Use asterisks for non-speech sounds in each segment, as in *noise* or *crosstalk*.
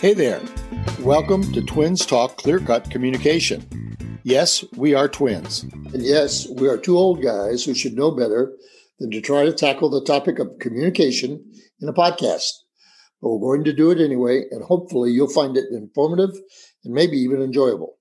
Hey there. Welcome to Twins Talk Clear Cut Communication. Yes, we are twins. And yes, we are two old guys who should know better than to try to tackle the topic of communication in a podcast. But we're going to do it anyway, and hopefully you'll find it informative and maybe even enjoyable.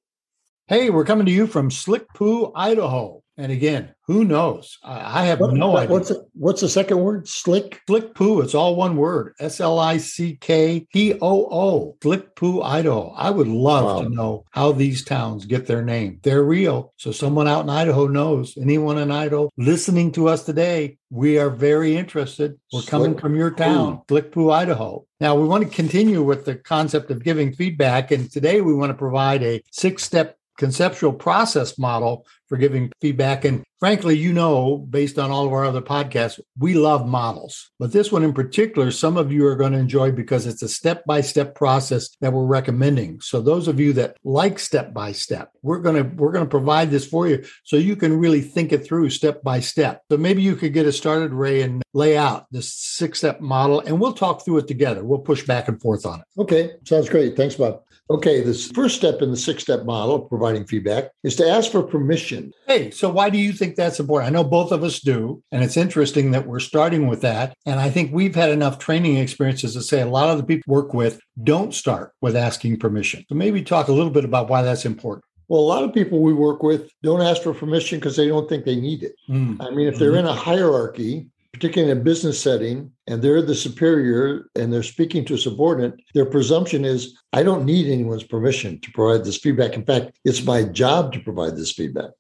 Hey, we're coming to you from Slickpoo, Idaho. And again, who knows? I have what, no idea. What's the, what's the second word? Slick? Slickpoo. It's all one word. S L I C K P O O. Slickpoo, Idaho. I would love wow. to know how these towns get their name. They're real. So someone out in Idaho knows. Anyone in Idaho listening to us today, we are very interested. We're Slick coming from your town, Slickpoo, Idaho. Now, we want to continue with the concept of giving feedback. And today we want to provide a six step conceptual process model for giving feedback. And frankly, you know, based on all of our other podcasts, we love models. But this one in particular, some of you are going to enjoy because it's a step by step process that we're recommending. So those of you that like step by step, we're going to we're going to provide this for you so you can really think it through step by step. So maybe you could get us started, Ray, and lay out this six step model, and we'll talk through it together. We'll push back and forth on it. Okay, sounds great. Thanks, Bob. Okay, the first step in the six step model of providing feedback is to ask for permission. Hey, so why do you think that's important? I know both of us do. And it's interesting that we're starting with that. And I think we've had enough training experiences to say a lot of the people work with don't start with asking permission. So maybe talk a little bit about why that's important. Well, a lot of people we work with don't ask for permission because they don't think they need it. Mm. I mean, if they're mm-hmm. in a hierarchy, particularly in a business setting, and they're the superior and they're speaking to a subordinate, their presumption is, I don't need anyone's permission to provide this feedback. In fact, it's my job to provide this feedback.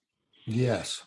Yes.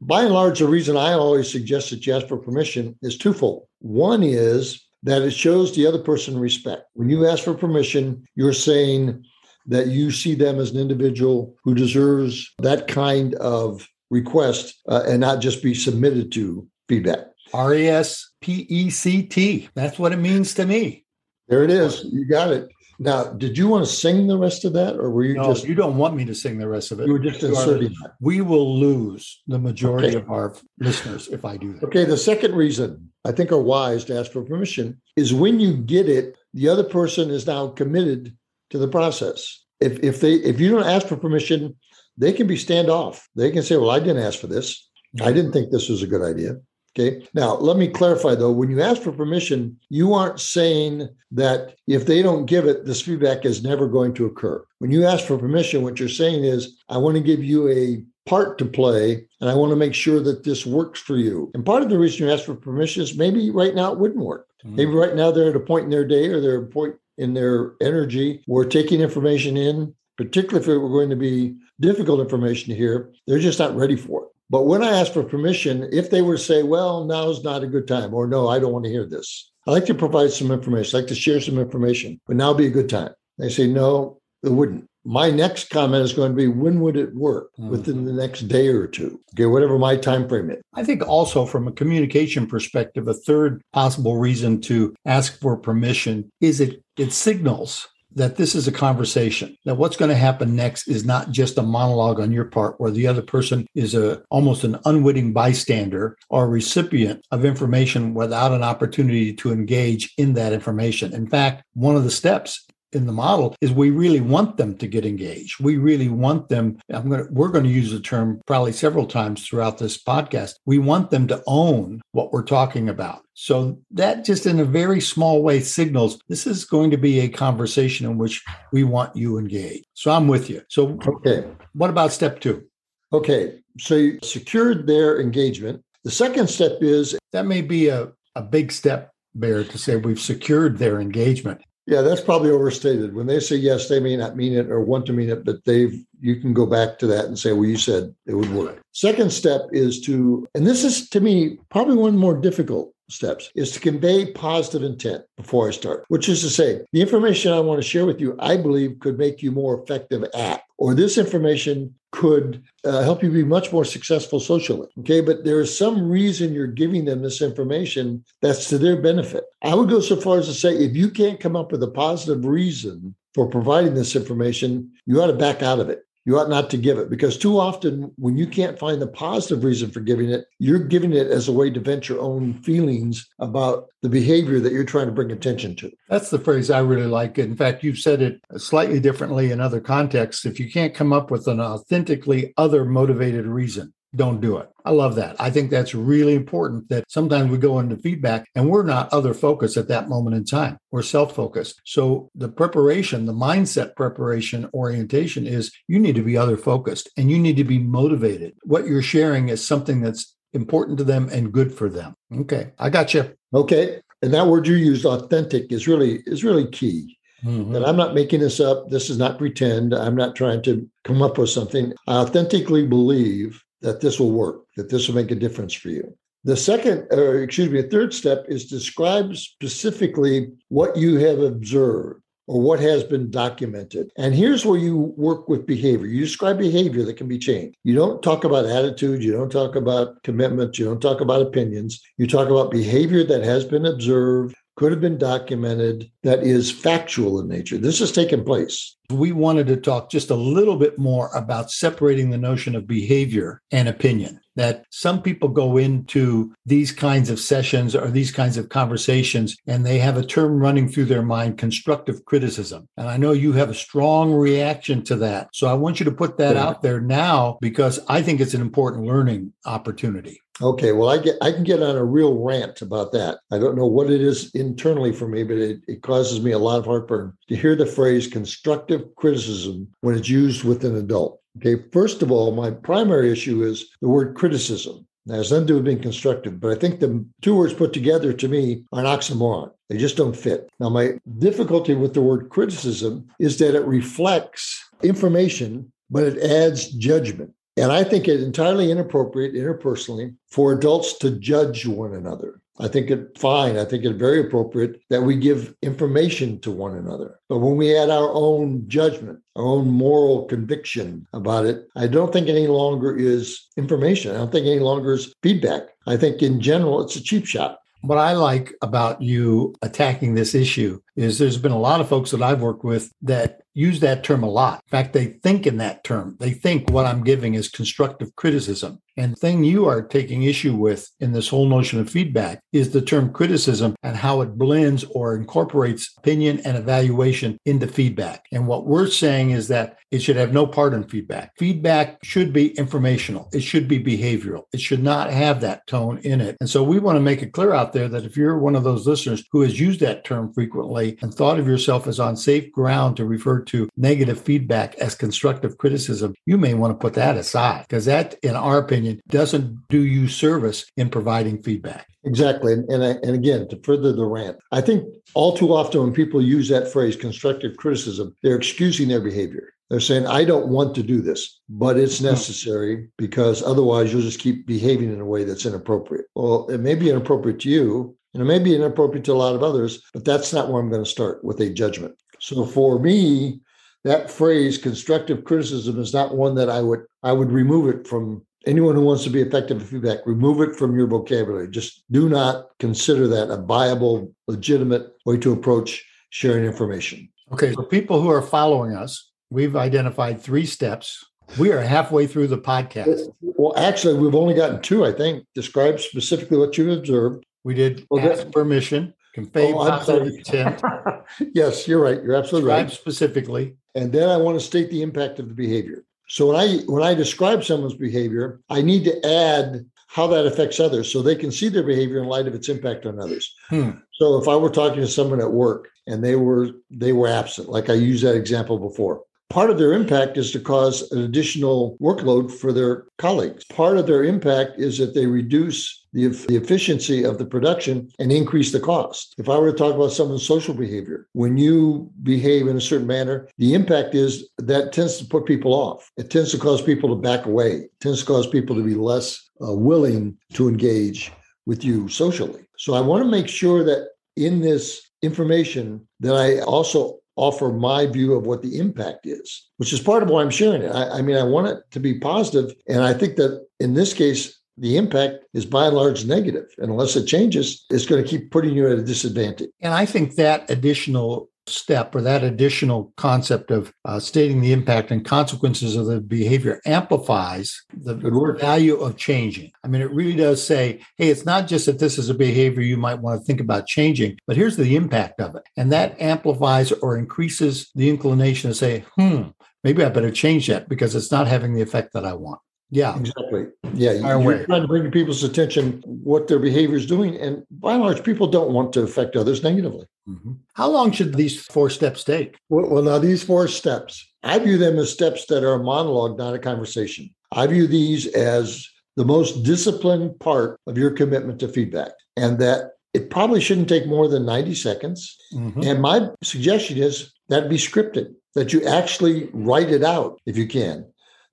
By and large, the reason I always suggest that you ask for permission is twofold. One is that it shows the other person respect. When you ask for permission, you're saying that you see them as an individual who deserves that kind of request uh, and not just be submitted to feedback. R E S P E C T. That's what it means to me. There it is. You got it. Now, did you want to sing the rest of that, or were you no, just? You don't want me to sing the rest of it. You were just inserting that. We will lose the majority okay. of our listeners if I do that. Okay. The second reason I think are wise to ask for permission is when you get it, the other person is now committed to the process. If if they if you don't ask for permission, they can be standoff. They can say, "Well, I didn't ask for this. I didn't think this was a good idea." Okay. Now, let me clarify though, when you ask for permission, you aren't saying that if they don't give it, this feedback is never going to occur. When you ask for permission, what you're saying is, I want to give you a part to play and I want to make sure that this works for you. And part of the reason you ask for permission is maybe right now it wouldn't work. Mm-hmm. Maybe right now they're at a point in their day or they're a point in their energy where taking information in, particularly if it were going to be difficult information to hear, they're just not ready for it. But when I ask for permission, if they were to say, well, now is not a good time, or no, I don't want to hear this, I like to provide some information, I like to share some information, but now be a good time. They say, no, it wouldn't. My next comment is going to be, when would it work? Mm-hmm. Within the next day or two. Okay, whatever my time frame is. I think also from a communication perspective, a third possible reason to ask for permission is it it signals that this is a conversation that what's going to happen next is not just a monologue on your part where the other person is a almost an unwitting bystander or recipient of information without an opportunity to engage in that information. In fact one of the steps in the model is we really want them to get engaged. We really want them. I'm going to, we're going to use the term probably several times throughout this podcast. We want them to own what we're talking about. So that just in a very small way signals this is going to be a conversation in which we want you engaged. So I'm with you. So okay, what about step two? Okay, so you secured their engagement. The second step is that may be a, a big step, Bear, to say we've secured their engagement. Yeah, that's probably overstated. When they say yes, they may not mean it or want to mean it, but they've you can go back to that and say, well, you said it would work. Second step is to, and this is to me probably one of the more difficult steps is to convey positive intent before I start, which is to say, the information I want to share with you, I believe could make you more effective at, or this information could uh, help you be much more successful socially. Okay. But there is some reason you're giving them this information that's to their benefit. I would go so far as to say, if you can't come up with a positive reason for providing this information, you ought to back out of it. You ought not to give it because too often when you can't find the positive reason for giving it, you're giving it as a way to vent your own feelings about the behavior that you're trying to bring attention to. That's the phrase I really like. In fact, you've said it slightly differently in other contexts. If you can't come up with an authentically other motivated reason, don't do it. I love that. I think that's really important that sometimes we go into feedback and we're not other focused at that moment in time. We're self focused. So the preparation, the mindset preparation orientation is you need to be other focused and you need to be motivated. What you're sharing is something that's important to them and good for them. Okay. I got you. Okay. And that word you used, authentic, is really is really key. Mm-hmm. And I'm not making this up. This is not pretend. I'm not trying to come up with something. I authentically believe that this will work, that this will make a difference for you. The second, or excuse me, a third step is describe specifically what you have observed or what has been documented. And here's where you work with behavior. You describe behavior that can be changed. You don't talk about attitude, you don't talk about commitment, you don't talk about opinions. You talk about behavior that has been observed, could have been documented, that is factual in nature. This has taken place. We wanted to talk just a little bit more about separating the notion of behavior and opinion. That some people go into these kinds of sessions or these kinds of conversations and they have a term running through their mind constructive criticism. And I know you have a strong reaction to that. So I want you to put that out there now because I think it's an important learning opportunity. Okay, well, I get I can get on a real rant about that. I don't know what it is internally for me, but it, it causes me a lot of heartburn to hear the phrase constructive criticism when it's used with an adult. Okay, first of all, my primary issue is the word criticism. Now, it's nothing to do with being constructive, but I think the two words put together to me are an oxymoron. They just don't fit. Now, my difficulty with the word criticism is that it reflects information, but it adds judgment. And I think it entirely inappropriate interpersonally for adults to judge one another. I think it fine. I think it very appropriate that we give information to one another. But when we add our own judgment, our own moral conviction about it, I don't think any longer is information. I don't think any longer is feedback. I think in general, it's a cheap shot. What I like about you attacking this issue is there's been a lot of folks that I've worked with that use that term a lot. In fact, they think in that term. They think what I'm giving is constructive criticism. And the thing you are taking issue with in this whole notion of feedback is the term criticism and how it blends or incorporates opinion and evaluation into feedback. And what we're saying is that it should have no part in feedback. Feedback should be informational. It should be behavioral. It should not have that tone in it. And so we want to make it clear out there that if you're one of those listeners who has used that term frequently and thought of yourself as on safe ground to refer to negative feedback as constructive criticism, you may want to put that aside because that, in our opinion, doesn't do you service in providing feedback. Exactly. And, and, and again, to further the rant, I think all too often when people use that phrase, constructive criticism, they're excusing their behavior. They're saying, I don't want to do this, but it's hmm. necessary because otherwise you'll just keep behaving in a way that's inappropriate. Well, it may be inappropriate to you, and it may be inappropriate to a lot of others, but that's not where I'm going to start with a judgment. So for me, that phrase constructive criticism is not one that I would I would remove it from anyone who wants to be effective at feedback. Remove it from your vocabulary. Just do not consider that a viable, legitimate way to approach sharing information. Okay, for people who are following us, we've identified three steps. We are halfway through the podcast. Well, actually, we've only gotten two, I think. Describe specifically what you've observed. We did well, ask permission, convey oh, positive intent. *laughs* yes, you're right. You're absolutely Describe right. specifically. And then I want to state the impact of the behavior. So when I when I describe someone's behavior, I need to add how that affects others so they can see their behavior in light of its impact on others. Hmm. So if I were talking to someone at work and they were they were absent, like I used that example before, Part of their impact is to cause an additional workload for their colleagues. Part of their impact is that they reduce the, the efficiency of the production and increase the cost. If I were to talk about someone's social behavior, when you behave in a certain manner, the impact is that tends to put people off. It tends to cause people to back away. It tends to cause people to be less uh, willing to engage with you socially. So I want to make sure that in this information that I also offer my view of what the impact is, which is part of why I'm sharing it. I, I, mean, I want it to be positive, and I think that in this case, the impact is by and large negative. And unless it changes, it's going to keep putting you at a disadvantage. And I think that additional step or that additional concept of uh, stating the impact and consequences of the behavior amplifies the value of changing. I mean, it really does say, hey, it's not just that this is a behavior you might want to think about changing, but here's the impact of it. And that amplifies or increases the inclination to say, hmm, maybe I better change that because it's not having the effect that I want. Yeah, exactly. Yeah, you're way. trying to bring to people's attention what their behavior is doing, and by and large, people don't want to affect others negatively. Mm-hmm. How long should these four steps take? Well, well, now these four steps, I view them as steps that are a monologue, not a conversation. I view these as the most disciplined part of your commitment to feedback, and that it probably shouldn't take more than 90 seconds. Mm-hmm. And my suggestion is that be scripted, that you actually write it out if you can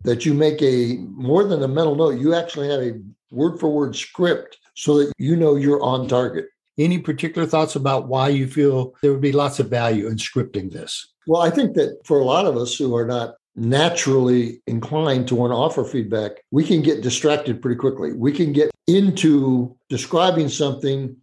that you make a more than a mental note, you actually have a word for word script so that you know you're on target. Any particular thoughts about why you feel there would be lots of value in scripting this? Well, I think that for a lot of us who are not naturally inclined to want to offer feedback, we can get distracted pretty quickly. We can get into describing something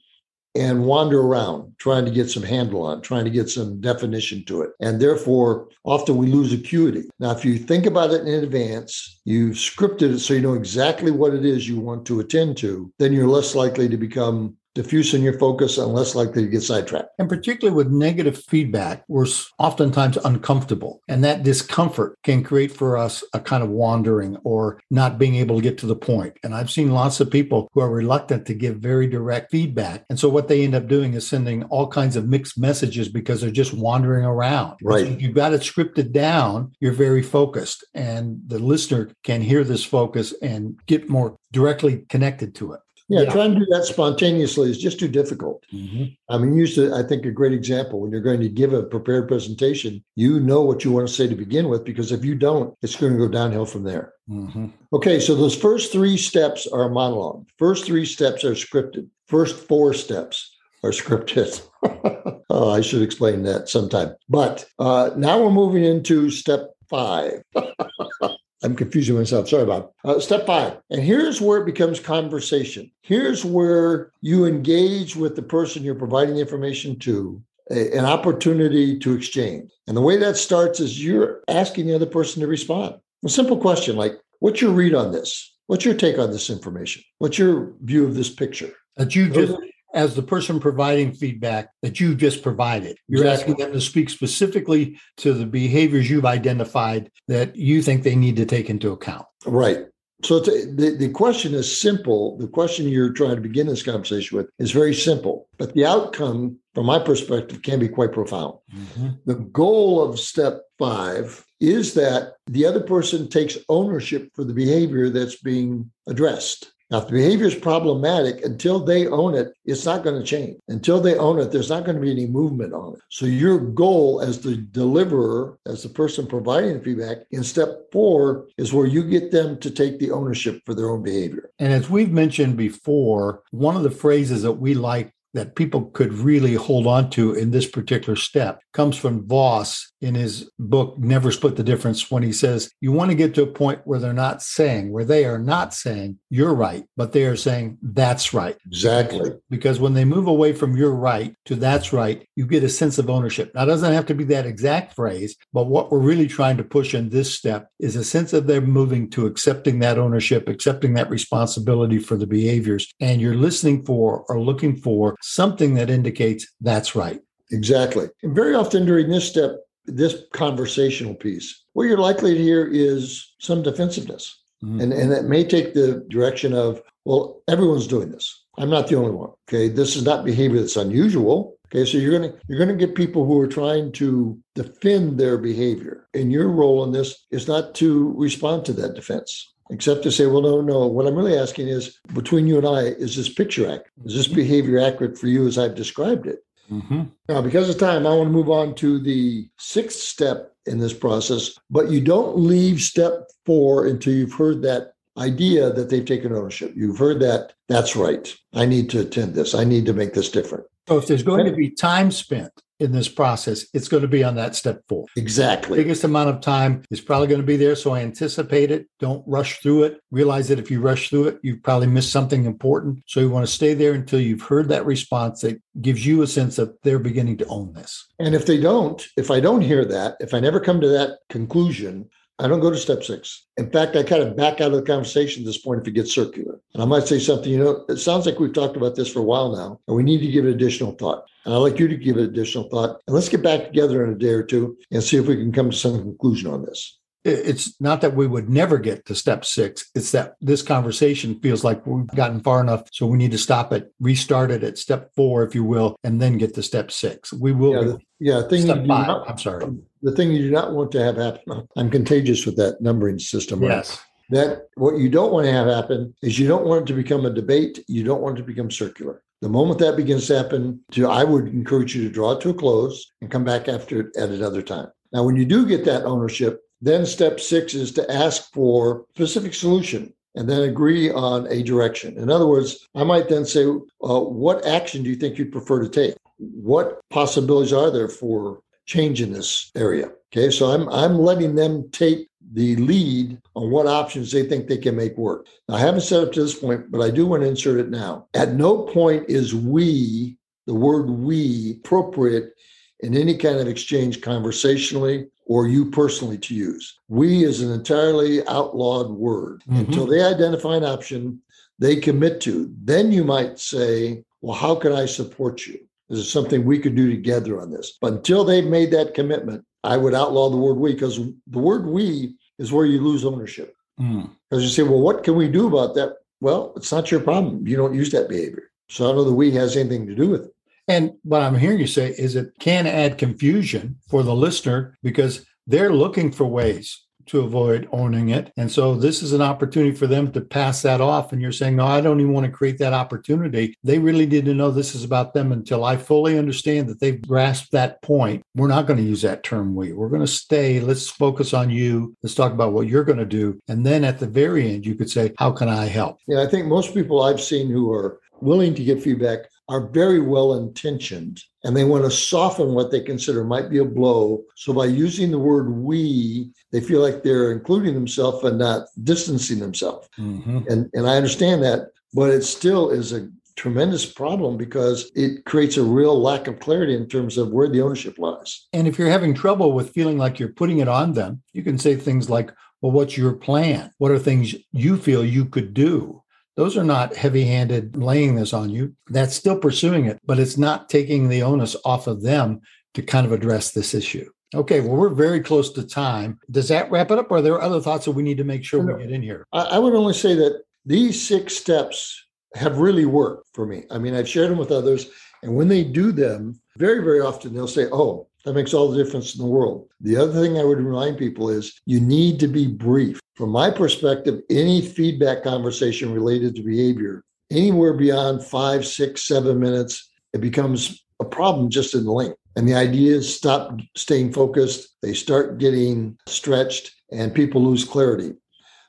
and wander around trying to get some handle on, trying to get some definition to it. And therefore, often we lose acuity. Now, if you think about it in advance, you've scripted it so you know exactly what it is you want to attend to, then you're less likely to become diffuse in your focus and less likely to get sidetracked. And particularly with negative feedback, we're oftentimes uncomfortable. And that discomfort can create for us a kind of wandering or not being able to get to the point. And I've seen lots of people who are reluctant to give very direct feedback. And so what they end up doing is sending all kinds of mixed messages because they're just wandering around. Right. So you've got it scripted down, you're very focused. And the listener can hear this focus and get more directly connected to it. Yeah, yeah, trying to do that spontaneously is just too difficult. Mm-hmm. I mean, use I think a great example when you're going to give a prepared presentation, you know what you want to say to begin with, because if you don't, it's going to go downhill from there. Mm-hmm. Okay, so those first three steps are a monologue. First three steps are scripted. First four steps are scripted. *laughs* oh, I should explain that sometime. But uh, now we're moving into step five. *laughs* I'm confusing myself. Sorry about uh, step five. And here's where it becomes conversation. Here's where you engage with the person you're providing information to, a, an opportunity to exchange. And the way that starts is you're asking the other person to respond. A simple question like, What's your read on this? What's your take on this information? What's your view of this picture? That you just as the person providing feedback that you just provided. You're exactly. asking them to speak specifically to the behaviors you've identified that you think they need to take into account. Right. So the, the question is simple. The question you're trying to begin this conversation with is very simple, but the outcome, from my perspective, can be quite profound. Mm-hmm. The goal of step five is that the other person takes ownership for the behavior that's being addressed. Now, if the behavior is problematic, until they own it, it's not going to change. Until they own it, there's not going to be any movement on it. So, your goal as the deliverer, as the person providing feedback in step four is where you get them to take the ownership for their own behavior. And as we've mentioned before, one of the phrases that we like that people could really hold on to in this particular step comes from Voss in his book Never Split the Difference when he says you want to get to a point where they're not saying where they are not saying you're right but they are saying that's right. Exactly. Because when they move away from you're right to that's right you get a sense of ownership. Now it doesn't have to be that exact phrase but what we're really trying to push in this step is a sense of them moving to accepting that ownership accepting that responsibility for the behaviors. And you're listening for or looking for something that indicates that's right Exactly. And very often during this step, this conversational piece, what you're likely to hear is some defensiveness. Mm-hmm. And, and it may take the direction of, well, everyone's doing this. I'm not the only one. Okay. This is not behavior that's unusual. Okay. So you're gonna you're gonna get people who are trying to defend their behavior. And your role in this is not to respond to that defense except to say, well, no, no. What I'm really asking is between you and I, is this picture accurate? Is this behavior accurate for you as I've described it? Mm-hmm. Now, because of time, I want to move on to the sixth step in this process, but you don't leave step four until you've heard that idea that they've taken ownership. You've heard that that's right. I need to attend this. I need to make this different. So if there's going to be time spent in this process, it's going to be on that step four. Exactly. The biggest amount of time is probably going to be there. So I anticipate it. Don't rush through it. Realize that if you rush through it, you've probably missed something important. So you want to stay there until you've heard that response that gives you a sense that they're beginning to own this. And if they don't, if I don't hear that, if I never come to that conclusion, I don't go to step six. In fact, I kind of back out of the conversation at this point if it gets circular. And I might say something, you know, it sounds like we've talked about this for a while now, and we need to give it additional thought. And I'd like you to give it additional thought. And let's get back together in a day or two and see if we can come to some conclusion on this it's not that we would never get to step six. It's that this conversation feels like we've gotten far enough. So we need to stop it, restart it at step four, if you will, and then get to step six. We will. Yeah. The, yeah thing step five. Not, I'm sorry. The thing you do not want to have happen, I'm contagious with that numbering system. Right? Yes. That what you don't want to have happen is you don't want it to become a debate. You don't want it to become circular. The moment that begins to happen, to, I would encourage you to draw it to a close and come back after it at another time. Now, when you do get that ownership, then step six is to ask for specific solution and then agree on a direction. In other words, I might then say, uh, what action do you think you'd prefer to take? What possibilities are there for change in this area? Okay, so I'm I'm letting them take the lead on what options they think they can make work. Now, I haven't set up to this point, but I do want to insert it now. At no point is we, the word we, appropriate in any kind of exchange conversationally or you personally to use. We is an entirely outlawed word. Mm-hmm. Until they identify an option they commit to, then you might say, Well, how can I support you? Is it something we could do together on this? But until they've made that commitment, I would outlaw the word we because the word we is where you lose ownership. Because mm. you say, Well, what can we do about that? Well, it's not your problem. You don't use that behavior. So I don't know that we has anything to do with it. And what I'm hearing you say is it can add confusion for the listener because they're looking for ways to avoid owning it. And so this is an opportunity for them to pass that off. And you're saying, no, I don't even want to create that opportunity. They really didn't know this is about them until I fully understand that they've grasped that point. We're not going to use that term we. We're going to stay. Let's focus on you. Let's talk about what you're going to do. And then at the very end, you could say, how can I help? Yeah, I think most people I've seen who are willing to give feedback are very well intentioned and they want to soften what they consider might be a blow. So by using the word we, they feel like they're including themselves and not distancing themselves. Mm-hmm. And, and I understand that, but it still is a tremendous problem because it creates a real lack of clarity in terms of where the ownership lies. And if you're having trouble with feeling like you're putting it on them, you can say things like, well, what's your plan? What are things you feel you could do? Those are not heavy handed laying this on you. That's still pursuing it, but it's not taking the onus off of them to kind of address this issue. Okay, well, we're very close to time. Does that wrap it up? Or are there other thoughts that we need to make sure we get in here? I would only say that these six steps have really worked for me. I mean, I've shared them with others, and when they do them, very, very often they'll say, Oh, that makes all the difference in the world. The other thing I would remind people is you need to be brief. From my perspective, any feedback conversation related to behavior, anywhere beyond five, six, seven minutes, it becomes a problem just in length. And the idea is stop staying focused, they start getting stretched, and people lose clarity.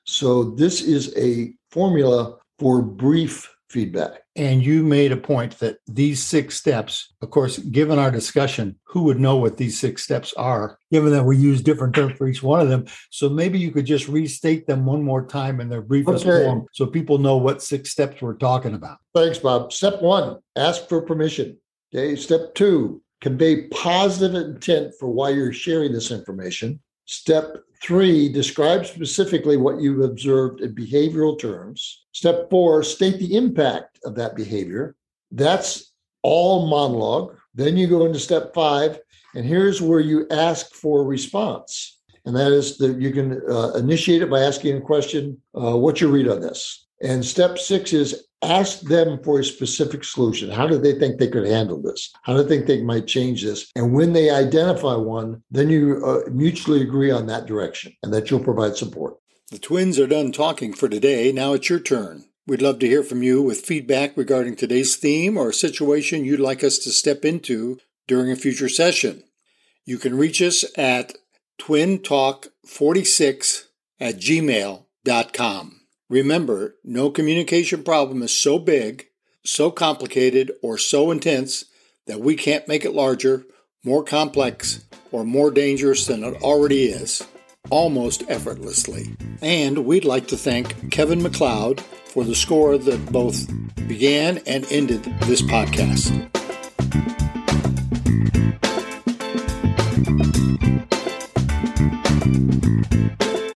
So, this is a formula for brief feedback. And you made a point that these six steps, of course, given our discussion, who would know what these six steps are, given that we use different terms for each one of them? So maybe you could just restate them one more time in their briefest okay. form so people know what six steps we're talking about. Thanks, Bob. Step one, ask for permission. Okay. Step two, convey positive intent for why you're sharing this information. Step three, describe specifically what you've observed in behavioral terms. Step four, state the impact of that behavior. That's all monologue. Then you go into step five, and here's where you ask for a response. And that is that you can uh, initiate it by asking a question uh, What's your read on this? And step six is ask them for a specific solution. How do they think they could handle this? How do they think they might change this? And when they identify one, then you uh, mutually agree on that direction and that you'll provide support. The twins are done talking for today. Now it's your turn. We'd love to hear from you with feedback regarding today's theme or a situation you'd like us to step into during a future session. You can reach us at twintalk46 at gmail.com. Remember, no communication problem is so big, so complicated, or so intense that we can't make it larger, more complex, or more dangerous than it already is, almost effortlessly. And we'd like to thank Kevin MacLeod for the score that both began and ended this podcast.